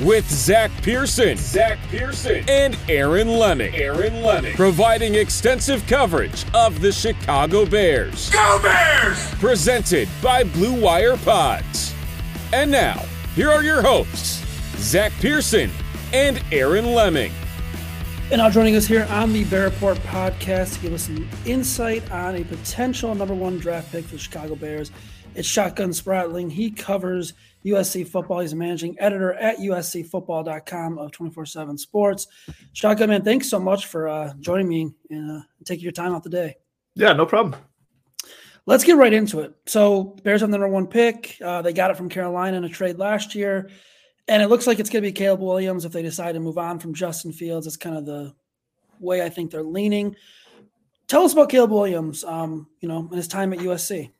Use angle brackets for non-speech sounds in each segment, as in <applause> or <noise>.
with Zack Pearson, Zack Pearson, and Aaron Leming. Aaron Leming, providing extensive coverage of the Chicago Bears. Go Bears! Presented by Blue Wire Pods. And now, here are your hosts, Zack Pearson and Aaron Leming. And now joining us here on the Bear Report podcast to give us some insight on a potential number one draft pick for the Chicago Bears. It's Shotgun Spratling. He covers USC football. He's a managing editor at USCfootball.com of 24 7 Sports. Shotgun, man, thanks so much for uh, joining me and uh, taking your time out the day. Yeah, no problem. Let's get right into it. So, Bears have the number one pick. Uh, they got it from Carolina in a trade last year. And it looks like it's going to be Caleb Williams if they decide to move on from Justin Fields. That's kind of the way I think they're leaning. Tell us about Caleb Williams, um, you know, and his time at USC.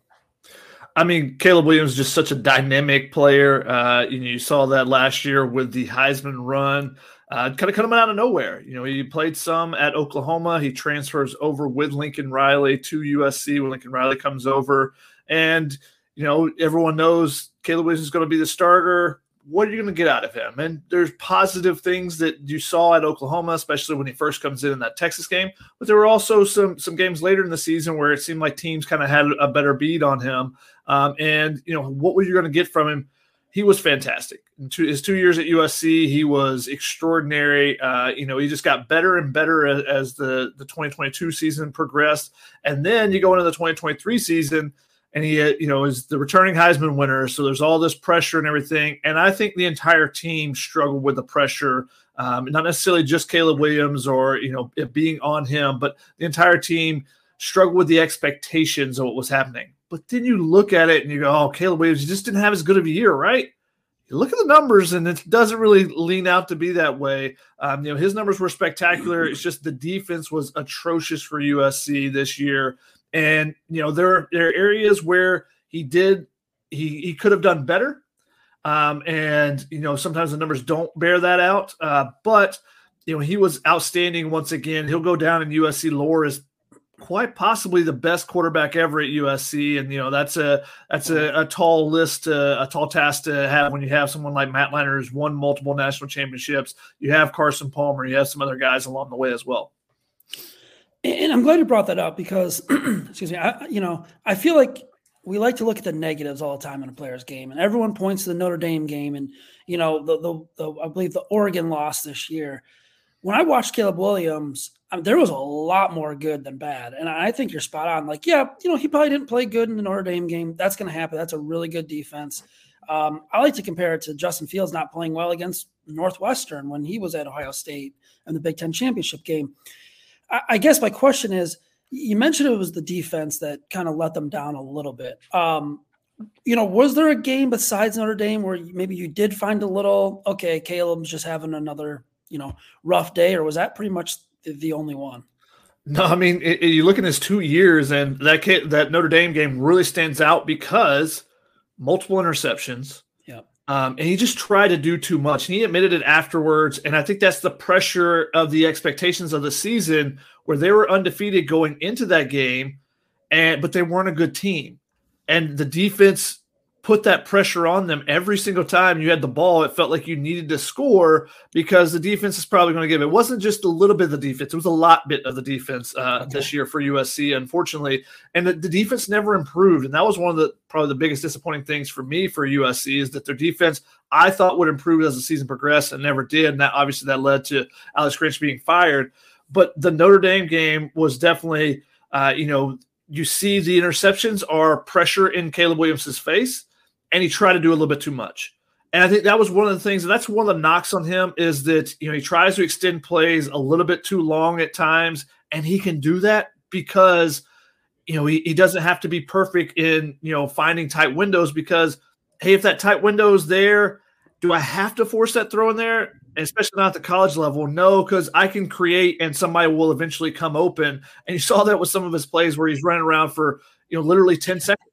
I mean, Caleb Williams is just such a dynamic player. Uh, you, know, you saw that last year with the Heisman run. Uh, kind of coming out of nowhere. You know, he played some at Oklahoma. He transfers over with Lincoln Riley to USC when Lincoln Riley comes over. And, you know, everyone knows Caleb Williams is going to be the starter. What are you going to get out of him? And there's positive things that you saw at Oklahoma, especially when he first comes in in that Texas game. But there were also some some games later in the season where it seemed like teams kind of had a better beat on him. Um, and you know what were you going to get from him? He was fantastic. In two, his two years at USC, he was extraordinary. Uh, you know, he just got better and better as the the 2022 season progressed. And then you go into the 2023 season and he you know is the returning Heisman winner. So there's all this pressure and everything. And I think the entire team struggled with the pressure, um, not necessarily just Caleb Williams or you know it being on him, but the entire team struggled with the expectations of what was happening. But then you look at it and you go, "Oh, Caleb Williams, just didn't have as good of a year, right?" You look at the numbers, and it doesn't really lean out to be that way. Um, you know, his numbers were spectacular. It's just the defense was atrocious for USC this year. And you know, there there are areas where he did he he could have done better. Um, and you know, sometimes the numbers don't bear that out. Uh, but you know, he was outstanding once again. He'll go down in USC lore as quite possibly the best quarterback ever at USC, and you know that's a that's a, a tall list, uh, a tall task to have when you have someone like Matt Leinart who's won multiple national championships. You have Carson Palmer, you have some other guys along the way as well. And I'm glad you brought that up because, <clears throat> excuse me, I, you know, I feel like we like to look at the negatives all the time in a player's game, and everyone points to the Notre Dame game, and you know, the the, the I believe the Oregon loss this year. When I watched Caleb Williams, I mean, there was a lot more good than bad, and I think you're spot on. Like, yeah, you know, he probably didn't play good in the Notre Dame game. That's going to happen. That's a really good defense. Um, I like to compare it to Justin Fields not playing well against Northwestern when he was at Ohio State in the Big Ten championship game. I, guess my question is you mentioned it was the defense that kind of let them down a little bit. Um, you know, was there a game besides Notre Dame where maybe you did find a little, okay, Caleb's just having another, you know, rough day, or was that pretty much the, only one? No, I mean, it, it, you look in his two years, and that kid, that Notre Dame game really stands out because multiple interceptions, um, and he just tried to do too much. And he admitted it afterwards. And I think that's the pressure of the expectations of the season where they were undefeated going into that game, and but they weren't a good team. And the defense put that pressure on them every single time you had the ball. It felt like you needed to score because the defense is probably going to give. It wasn't just a little bit of the defense; it was a lot bit of the defense uh, okay. this year for USC, unfortunately. And the, the, defense never improved, and that was one of the probably the biggest disappointing things for me for USC is that their defense I thought would improve as the season progressed and never did. And that obviously that led to Alex Grinch being fired. But the Notre Dame game was definitely, uh, you know, you see the interceptions are pressure in Caleb Williams' face and he tried to do a little bit too much. And I think that was one of the things, and that's one of the knocks on him is that you know he tries to extend plays a little bit too long at times, and he can do that because you know he, he doesn't have to be perfect in you know finding tight windows because hey, if that tight window is there, do I have to force that throw in there? Especially not at the college level. No, because I can create and somebody will eventually come open. And you saw that with some of his plays where he's running around for you know literally 10 seconds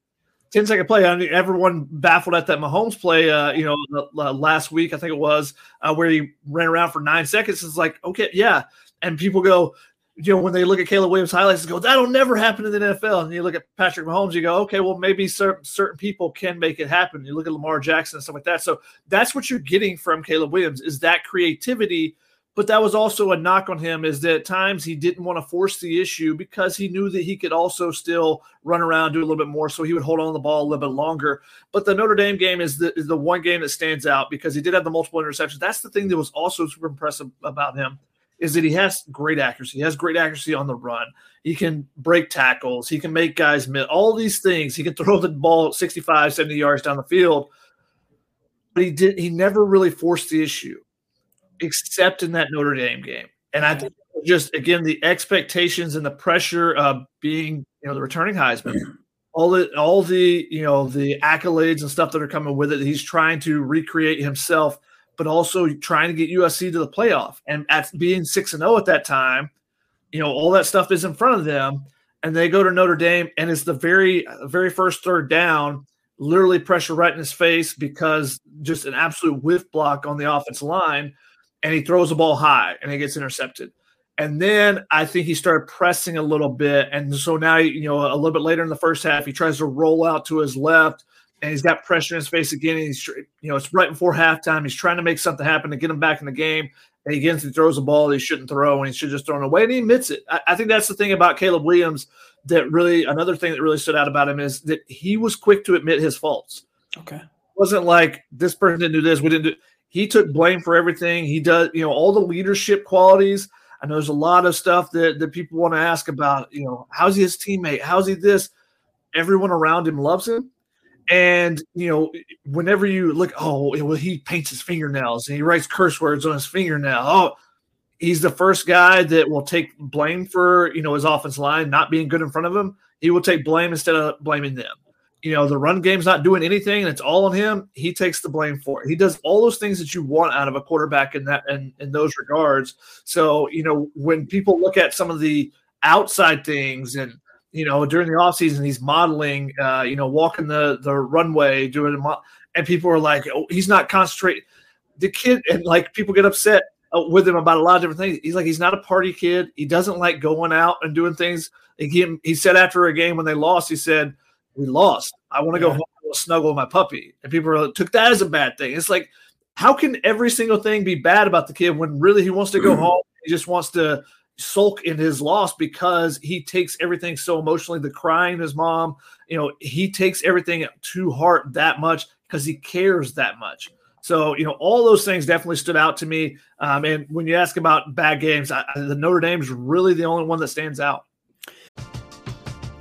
10 second play. I mean, everyone baffled at that Mahomes play, uh, you know, uh, last week, I think it was, uh, where he ran around for nine seconds. It's like, okay, yeah. And people go, you know, when they look at Caleb Williams highlights, go, that'll never happen in the NFL. And you look at Patrick Mahomes, you go, okay, well, maybe certain, certain people can make it happen. You look at Lamar Jackson and stuff like that. So that's what you're getting from Caleb Williams is that creativity – but that was also a knock on him is that at times he didn't want to force the issue because he knew that he could also still run around, do a little bit more. So he would hold on the ball a little bit longer. But the Notre Dame game is the, is the one game that stands out because he did have the multiple interceptions. That's the thing that was also super impressive about him is that he has great accuracy. He has great accuracy on the run. He can break tackles. He can make guys miss. All these things. He can throw the ball 65, 70 yards down the field. But he did he never really forced the issue except in that Notre Dame game. And I think just again the expectations and the pressure of being, you know, the returning Heisman, all the all the you know the accolades and stuff that are coming with it. He's trying to recreate himself, but also trying to get USC to the playoff. And at being six and zero oh at that time, you know, all that stuff is in front of them, and they go to Notre Dame, and it's the very very first third down. Literally pressure right in his face because just an absolute whiff block on the offense line and he throws the ball high and it gets intercepted. And then I think he started pressing a little bit. And so now, you know, a little bit later in the first half, he tries to roll out to his left and he's got pressure in his face again. And he's, you know, it's right before halftime. He's trying to make something happen to get him back in the game. And he gets, he throws a ball he shouldn't throw and he should just throw it away and he admits it. I, I think that's the thing about Caleb Williams that really, another thing that really stood out about him is that he was quick to admit his faults. Okay. It wasn't like this person didn't do this, we didn't do he took blame for everything. He does, you know, all the leadership qualities. I know there's a lot of stuff that, that people want to ask about, you know, how's he his teammate? How's he this? Everyone around him loves him. And, you know, whenever you look, oh, well, he paints his fingernails and he writes curse words on his fingernail. Oh, he's the first guy that will take blame for, you know, his offense line not being good in front of him. He will take blame instead of blaming them you know, the run game's not doing anything and it's all on him, he takes the blame for it. He does all those things that you want out of a quarterback in that in, in those regards. So, you know, when people look at some of the outside things and you know, during the offseason, he's modeling, uh, you know, walking the the runway, doing mo- and people are like, oh, he's not concentrating. The kid and like people get upset uh, with him about a lot of different things. He's like, he's not a party kid. He doesn't like going out and doing things. He, he said after a game when they lost, he said, we lost. I want to yeah. go home and snuggle my puppy. And people took that as a bad thing. It's like, how can every single thing be bad about the kid when really he wants to go home? He just wants to sulk in his loss because he takes everything so emotionally. The crying his mom, you know, he takes everything to heart that much because he cares that much. So, you know, all those things definitely stood out to me. Um, and when you ask about bad games, I, the Notre Dame is really the only one that stands out.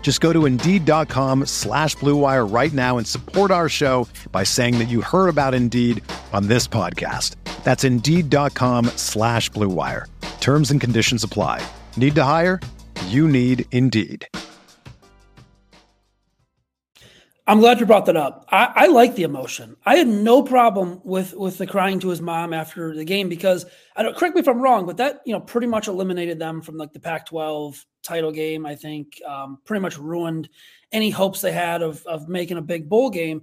Just go to Indeed.com slash BlueWire right now and support our show by saying that you heard about Indeed on this podcast. That's Indeed.com slash BlueWire. Terms and conditions apply. Need to hire? You need Indeed. I'm glad you brought that up. I, I, like the emotion. I had no problem with with the crying to his mom after the game because I don't correct me if I'm wrong, but that you know pretty much eliminated them from like the Pac-12 title game. I think um, pretty much ruined any hopes they had of of making a big bowl game.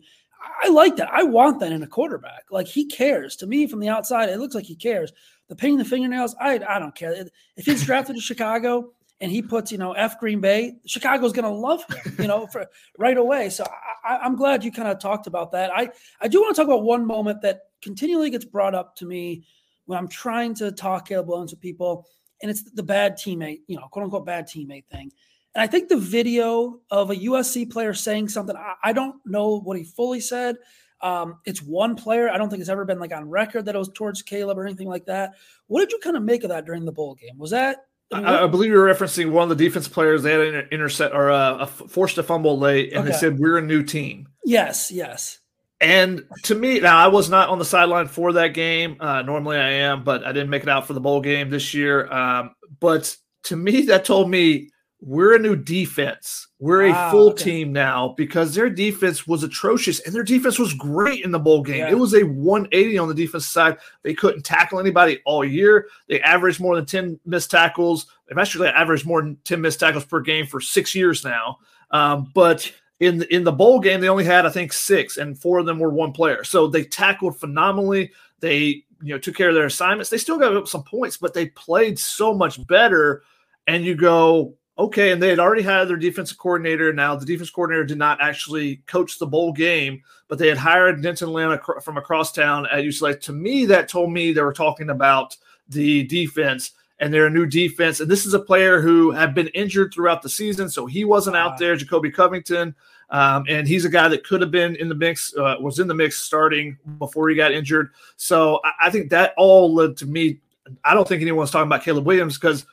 I like that. I want that in a quarterback. Like he cares. To me, from the outside, it looks like he cares. The painting the fingernails, I I don't care. If he's drafted to Chicago and he puts, you know, F Green Bay, Chicago's to love him, you know, for <laughs> right away. So I, am glad you kind of talked about that. I, I do want to talk about one moment that continually gets brought up to me when I'm trying to talk Caleb Williams with people, and it's the bad teammate, you know, quote unquote bad teammate thing. And I think the video of a USC player saying something, I, I don't know what he fully said. Um, it's one player. I don't think it's ever been like on record that it was towards Caleb or anything like that. What did you kind of make of that during the bowl game? Was that I, I, believe you're referencing one of the defense players. They had an intercept or a, a forced a fumble late, and okay. they said we're a new team. Yes, yes. And to me, now I was not on the sideline for that game. Uh, normally I am, but I didn't make it out for the bowl game this year. Um, but to me, that told me we're a new defense. We're a full okay. team now because their defense was atrocious and their defense was great in the bowl game. Yeah. It was a 180 on the defense side. They couldn't tackle anybody all year. They averaged more than 10 missed tackles. They've actually averaged more than 10 missed tackles per game for six years now. Um, but in the, in the bowl game, they only had I think six, and four of them were one player. So they tackled phenomenally. They you know took care of their assignments. They still got up some points, but they played so much better. And you go, okay, and they had already had their defensive coordinator. Now the defense coordinator did not actually coach the bowl game, but they had hired D'Anton Lynn from across town at UCLA. To me, that told me they were talking about the defense and they're a new defense. And this is a player who had been injured throughout the season, so he wasn't out there. Jacobe Covington, um, and he's a guy that could have been in the mix, uh, was in the mix starting before he got injured. So I, I think that all led to me. I don't think anyone's talking about Caleb Williams because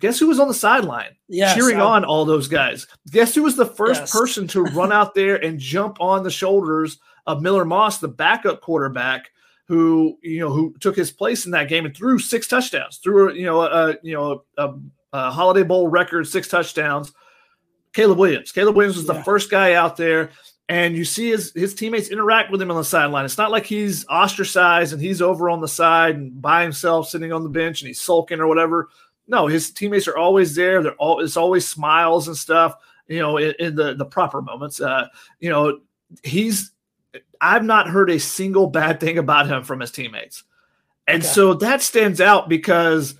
guess who was on the sideline yes, cheering on all those guys? Guess who was the first yes. person to run out there and jump on the shoulders of Miller Moss, the backup quarterback, who you know who took his place in that game and threw six touchdowns, threw you know a you know a, a Holiday Bowl record six touchdowns. Caleb Williams. Caleb Williams was the first guy out there, and you see his his teammates interact with him on the sideline. It's not like he's ostracized and he's over on the side and by himself sitting on the bench and he's sulking or whatever. No, his teammates are always there. They're all it's always smiles and stuff. You know, in, in the the proper moments. Uh, you know, he's. I've not heard a single bad thing about him from his teammates, and okay. so that stands out because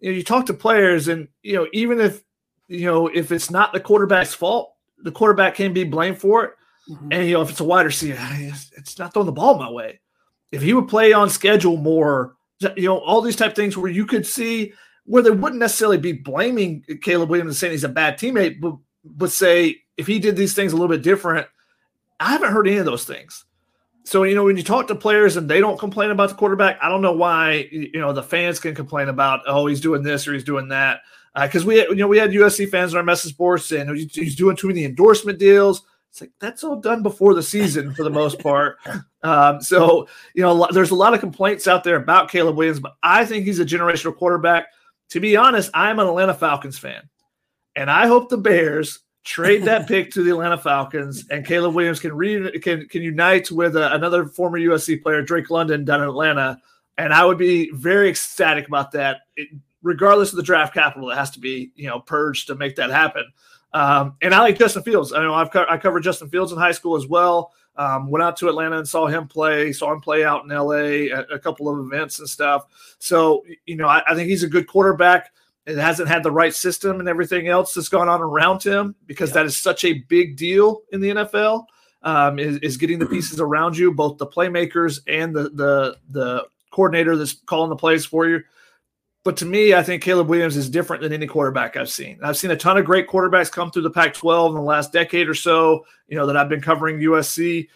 you know you talk to players and you know even if you know if it's not the quarterback's fault, the quarterback can be blamed for it. Mm-hmm. And you know if it's a wide receiver, <sighs> it's not throwing the ball my way. If he would play on schedule more, you know all these type of things where you could see where they wouldn't necessarily be blaming Caleb Williams and saying he's a bad teammate, but, but say if he did these things a little bit different, I haven't heard any of those things. So, you know, when you talk to players and they don't complain about the quarterback, I don't know why, you know, the fans can complain about, oh, he's doing this or he's doing that. Because uh, we, you know, we had USC fans on our message boards saying he's doing too many endorsement deals. It's like that's all done before the season for the most part. <laughs> Um, so, you know, there's a lot of complaints out there about Caleb Williams, but I think he's a generational quarterback to be honest, I'm an Atlanta Falcons fan, and I hope the Bears trade that pick to the Atlanta Falcons, and Caleb Williams can re- can can unite with uh, another former USC player, Drake London, down in Atlanta, and I would be very ecstatic about that. It, regardless of the draft capital, it has to be you know purged to make that happen. Um, and I like Justin Fields. I know I've co- I covered Justin Fields in high school as well. Um, went out to Atlanta and saw him play, saw him play out in LA at a couple of events and stuff. So, you know, I, I think he's a good quarterback. It hasn't had the right system and everything else that's gone on around him because yeah. that is such a big deal in the NFL. Um, is, is getting the <clears throat> pieces around you, both the playmakers and the the the coordinator that's calling the plays for you. But to me, I think Caleb Williams is different than any quarterback I've seen. I've seen a ton of great quarterbacks come through the Pac 12 in the last decade or so, you know, that I've been covering USC.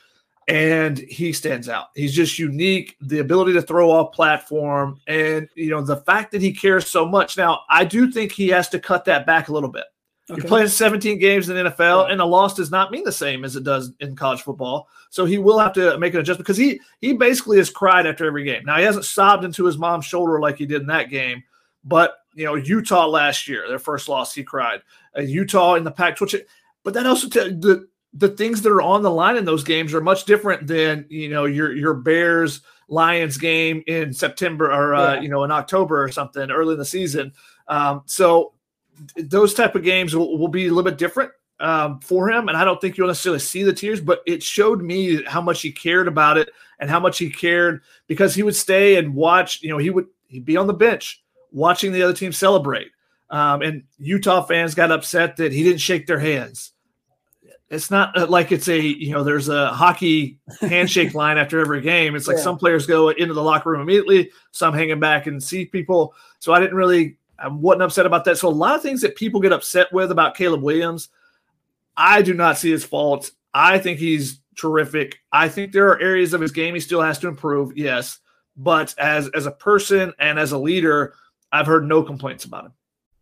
And he stands out. He's just unique. The ability to throw off platform, and you know the fact that he cares so much. Now, I do think he has to cut that back a little bit. Okay. You're playing 17 games in the NFL, yeah. and a loss does not mean the same as it does in college football. So he will have to make an adjustment because he he basically has cried after every game. Now he hasn't sobbed into his mom's shoulder like he did in that game, but you know Utah last year, their first loss, he cried. Uh, Utah in the Pac-12, but that also t- the the things that are on the line in those games are much different than you know your your Bears Lions game in September or uh, yeah. you know in October or something early in the season. Um, so those type of games will, will be a little bit different um, for him, and I don't think you'll necessarily see the tears, but it showed me how much he cared about it and how much he cared because he would stay and watch. You know, he would he'd be on the bench watching the other team celebrate. Um, and Utah fans got upset that he didn't shake their hands it's not uh, like it's a you know there's a hockey handshake line after every game. It's like yeah. some players go into the locker room immediately some hanging back and see people. So i didn't really i wasn't upset about that. So a lot of things that people get upset with about caleb williams i do not see his faults. I think he's terrific. I think there are areas of his game he still has to improve yes. But as as a person and as a leader i've heard no complaints about him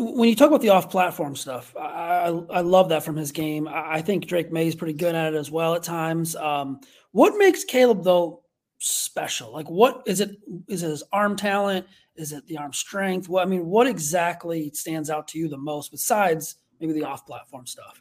When you talk about the off-platform stuff, I, I, I love that from his game. I, I think Drake Maye is pretty good at it as well at times. Um, what makes Caleb though special? Like, what is it? Is it his arm talent? Is it the arm strength? What I mean, what exactly stands out to you the most besides maybe the off-platform stuff?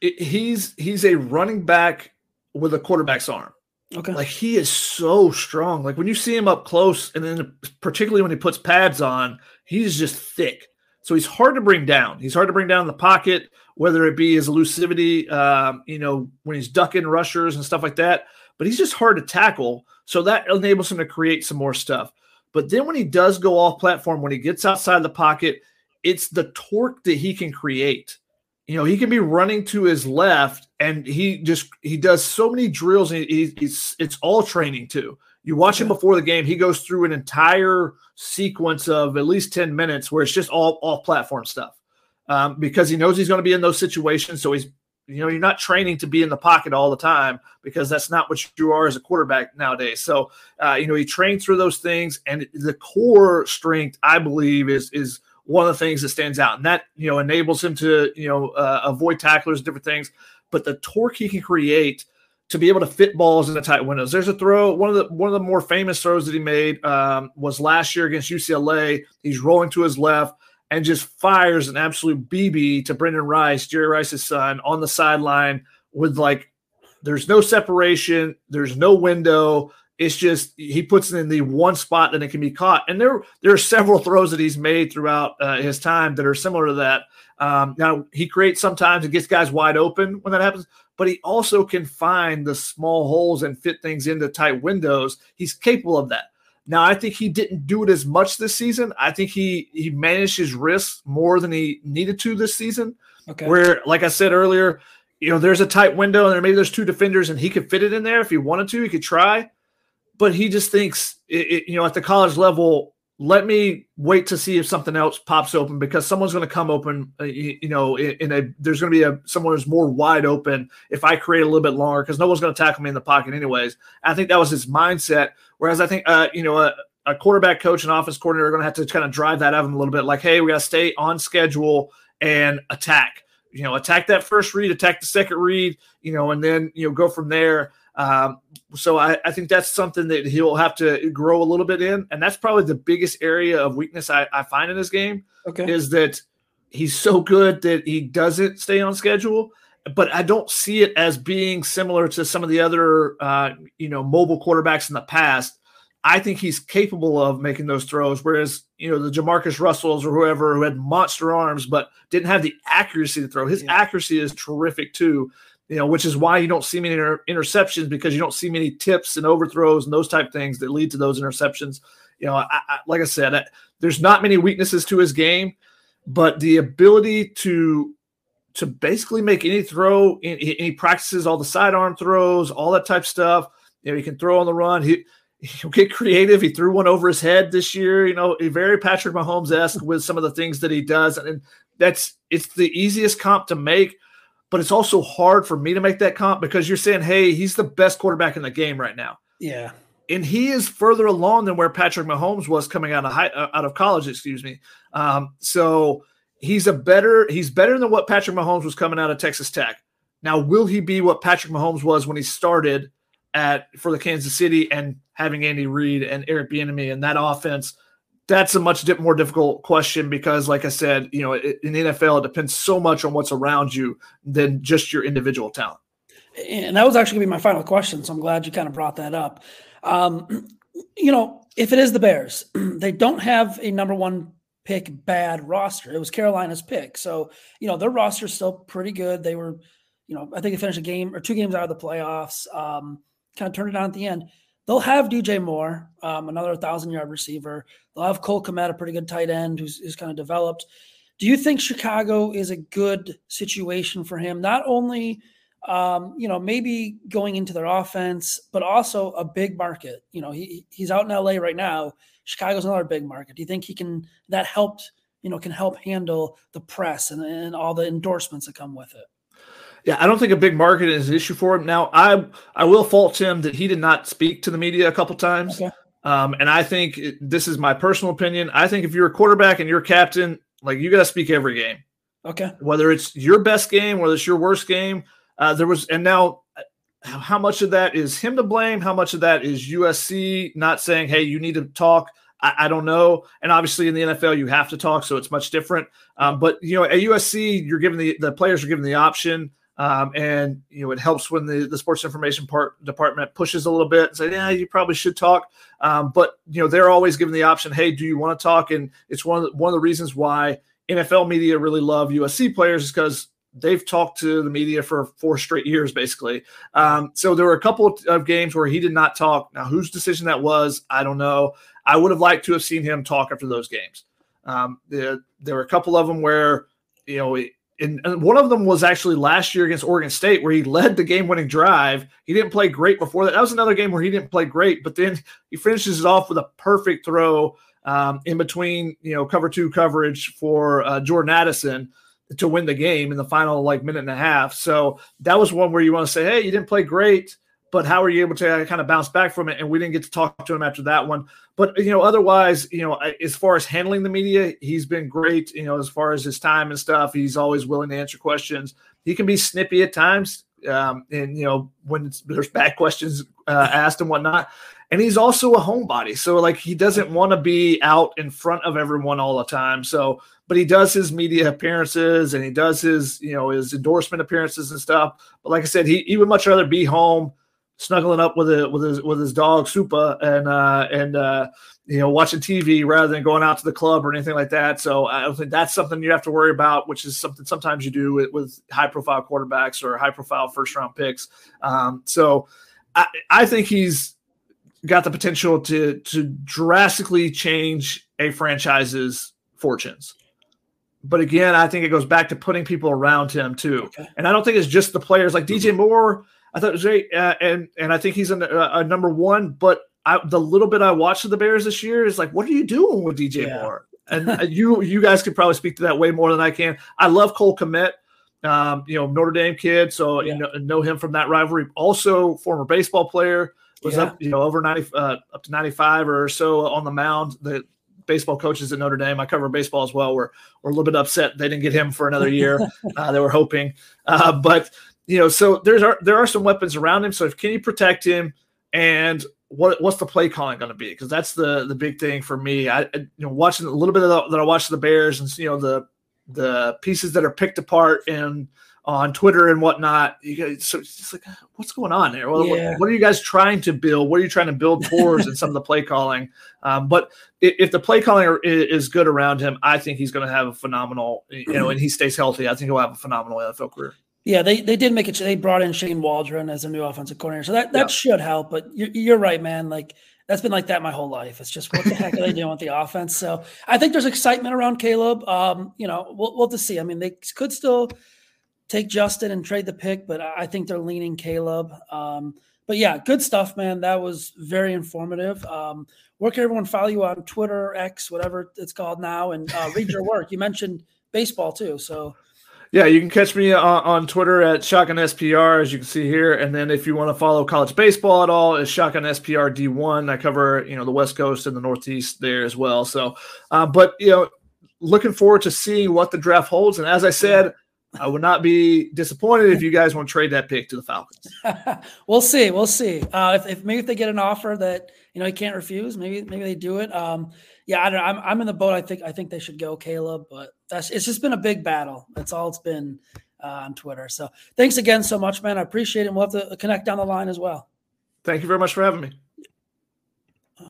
It, he's he's a running back with a quarterback's arm. Okay. Like he is so strong. Like when you see him up close, and then particularly when he puts pads on, he's just thick. So he's hard to bring down. He's hard to bring down in the pocket, whether it be his elusivity, um, you know, when he's ducking rushers and stuff like that. But he's just hard to tackle. So that enables him to create some more stuff. But then when he does go off platform, when he gets outside the pocket, it's the torque that he can create you know, he can be running to his left, and he just he does so many drills, and he, he's it's all training too. You watch him before the game; he goes through an entire sequence of at least ten minutes where it's just all off platform stuff, um, because he knows he's going to be in those situations. So he's you know you're not training to be in the pocket all the time because that's not what you are as a quarterback nowadays. So uh, you know he trains through those things, and the core strength I believe is is one of the things that stands out, and that you know enables him to you know uh, avoid tacklers, and different things. But the torque he can create to be able to fit balls in the tight windows. There's a throw. One of the one of the more famous throws that he made um, was last year against UCLA. He's rolling to his left and just fires an absolute BB to Brendan Rice, Jerry Rice's son, on the sideline with like there's no separation, there's no window. It's just he puts it in the one spot that it can be caught. And there there are several throws that he's made throughout uh, his time that are similar to that. Um, now he creates sometimes and gets guys wide open when that happens, but he also can find the small holes and fit things into tight windows. He's capable of that. Now I think he didn't do it as much this season. I think he he managed his risks more than he needed to this season. Okay. Where, like I said earlier, you know, there's a tight window and there maybe there's two defenders and he could fit it in there if he wanted to. He could try but he just thinks, it, it, you know, at the college level, let me wait to see if something else pops open because someone's going to come open. Uh, you, know, in, in, a there's going to be a someone who's more wide open if I create a little bit longer because no one's going to tackle me in the pocket anyways. I think that was his mindset. Whereas I think, uh, you know, a, a quarterback coach and office coordinator are going to have to kind of drive that out of him a little bit. Like, hey, we got to stay on schedule and attack. You know, attack that first read, attack the second read. You know, and then you know go from there. Um, so I, I, think that's something that he'll have to grow a little bit in, and that's probably the biggest area of weakness I, I find in this game. Okay, is that he's so good that he doesn't stay on schedule, but I don't see it as being similar to some of the other uh, you know mobile quarterbacks in the past. I think he's capable of making those throws, whereas you know the Jamarcus Russells or whoever who had monster arms but didn't have the accuracy to throw. His yeah. accuracy is terrific too you know, which is why you don't see many inter- interceptions because you don't see many tips and overthrows and those type things that lead to those interceptions. You know, I, I, like I said, I, there's not many weaknesses to his game, but the ability to to basically make any throw, any, any practices, all the sidearm throws, all that type stuff. You know, he can throw on the run. He he'll get creative. He threw one over his head this year. You know, very Patrick Mahomes esque with some of the things that he does, and that's it's the easiest comp to make but it's also hard for me to make that comp because you're saying, hey, he's the best quarterback in the game right now. Yeah. And he is further along than where Patrick Mahomes was coming out of high, uh, out of college, excuse me. Um, so he's a better he's better than what Patrick Mahomes was coming out of Texas Tech. Now, will he be what Patrick Mahomes was when he started at for the Kansas City and having Andy Reid and Eric Bieniemy and that offense? That's a much more difficult question because, like I said, you know, in the NFL, it depends so much on what's around you than just your individual talent. And that was actually going to be my final question. So I'm glad you kind of brought that up. Um, you know, if it is the Bears, <clears throat> they don't have a number one pick bad roster. It was Carolina's pick. So, you know, their roster is still pretty good. They were, you know, I think they finished a game or two games out of the playoffs, um, kind of turned it on at the end. They'll have DJ Moore, um, another thousand yard receiver. They'll have Cole Kmet, a pretty good tight end who's, who's kind of developed. Do you think Chicago is a good situation for him? Not only, um, you know, maybe going into their offense, but also a big market. You know, he he's out in LA right now. Chicago's another big market. Do you think he can that helped? You know, can help handle the press and, and all the endorsements that come with it. Yeah, I don't think a big market is an issue for him. Now, I I will fault him that he did not speak to the media a couple times. Okay. Um, and I think it, this is my personal opinion. I think if you're a quarterback and you're captain, like you got to speak every game. Okay. Whether it's your best game, whether it's your worst game, uh, there was, and now uh, how much of that is him to blame? How much of that is USC not saying, "Hey, you need to talk"? I, I don't know. And obviously, in the NFL, you have to talk, so it's much different. Um, but you know, at USC, you're given the the players are given the option. Um, and you know it helps when the, the sports information part department pushes a little bit and say, yeah, you probably should talk. Um, but you know they're always given the option, hey, do you want to talk? And it's one of the, one of the reasons why NFL media really love USC players is because they've talked to the media for four straight years, basically. Um, so there were a couple of games where he did not talk. Now, whose decision that was, I don't know. I would have liked to have seen him talk after those games. Um, there, there were a couple of them where you know and, one of them was actually last year against Oregon State, where he led the game-winning drive. He didn't play great before that. That was another game where he didn't play great, but then he finishes it off with a perfect throw um, in between, you know, cover two coverage for uh, Jordan Addison to win the game in the final like minute and a half. So that was one where you want to say, hey, you didn't play great, but how are you able to kind of bounce back from it? And we didn't get to talk to him after that one. But you know, otherwise, you know, as far as handling the media, he's been great. You know, as far as his time and stuff, he's always willing to answer questions. He can be snippy at times, um, and you know, when there's bad questions uh, asked and whatnot. And he's also a homebody, so like he doesn't want to be out in front of everyone all the time. So, but he does his media appearances and he does his, you know, his endorsement appearances and stuff. But like I said, he, he would much rather be home snuggling up with it with his with his dog Supa and uh, and uh, you know watching TV rather than going out to the club or anything like that. So I don't think that's something you have to worry about, which is something sometimes you do with, with high profile quarterbacks or high profile first round picks. Um, so I, I think he's got the potential to to drastically change a franchise's fortunes. But again, I think it goes back to putting people around him too. Okay. And I don't think it's just the players like DJ Moore I thought it was great, uh, and and I think he's a, a number one. But I, the little bit I watched of the Bears this year is like, what are you doing with DJ yeah. Moore? And uh, you you guys could probably speak to that way more than I can. I love Cole Kmet, um, you know Notre Dame kid, so yeah. you know, know him from that rivalry. Also, former baseball player was yeah. up you know over ninety uh, up to ninety five or so on the mound. The baseball coaches at Notre Dame, I cover baseball as well, were were a little bit upset they didn't get him for another year. <laughs> uh, they were hoping, uh, but you know, so there's are there are some weapons around him. So if can you protect him, and what what's the play calling going to be? Because that's the the big thing for me. I, I you know watching a little bit of the, that I watched the Bears and you know the the pieces that are picked apart and on Twitter and whatnot. You guys, so it's just like, what's going on there? Well, yeah. what, what, are you guys trying to build? What are you trying to build towards in some of the play calling? Um, but if, if, the play calling is good around him, I think he's going to have a phenomenal, you know, and he stays healthy. I think he'll have a phenomenal NFL career. Yeah, they, they did make it. They brought in Shane Waldron as a new offensive coordinator, so that that Yeah. should help. But you're, you're right, man. Like that's been like that my whole life. It's just what the heck are they doing with the offense? So I think there's excitement around Caleb. Um, you know, we'll we'll to see. I mean, they could still take Justin and trade the pick, but I I think they're leaning Caleb. Um, but yeah, good stuff, man. That was very informative. Um, where can everyone follow you on Twitter, X, whatever it's called now, and uh, read your work? You mentioned baseball too, so Yeah, you can catch me on, on Twitter at Shotgun SPR, as you can see here. And then if you want to follow college baseball at all, it's Shotgun SPR D1. I cover, you know, the West Coast and the Northeast there as well. So, uh, but, you know, looking forward to seeing what the draft holds. And as I said, I would not be disappointed if you guys want to trade that pick to the Falcons. <laughs> we'll see. We'll see. Uh, if, if maybe if they get an offer that you know he can't refuse, maybe maybe they do it. Um, yeah, I don't. know. I'm I'm in the boat. I think I think they should go Caleb, but that's it's just been a big battle. That's all it's been uh, on Twitter. So thanks again so much, man. I appreciate it. And we'll have to connect down the line as well. Thank you very much for having me.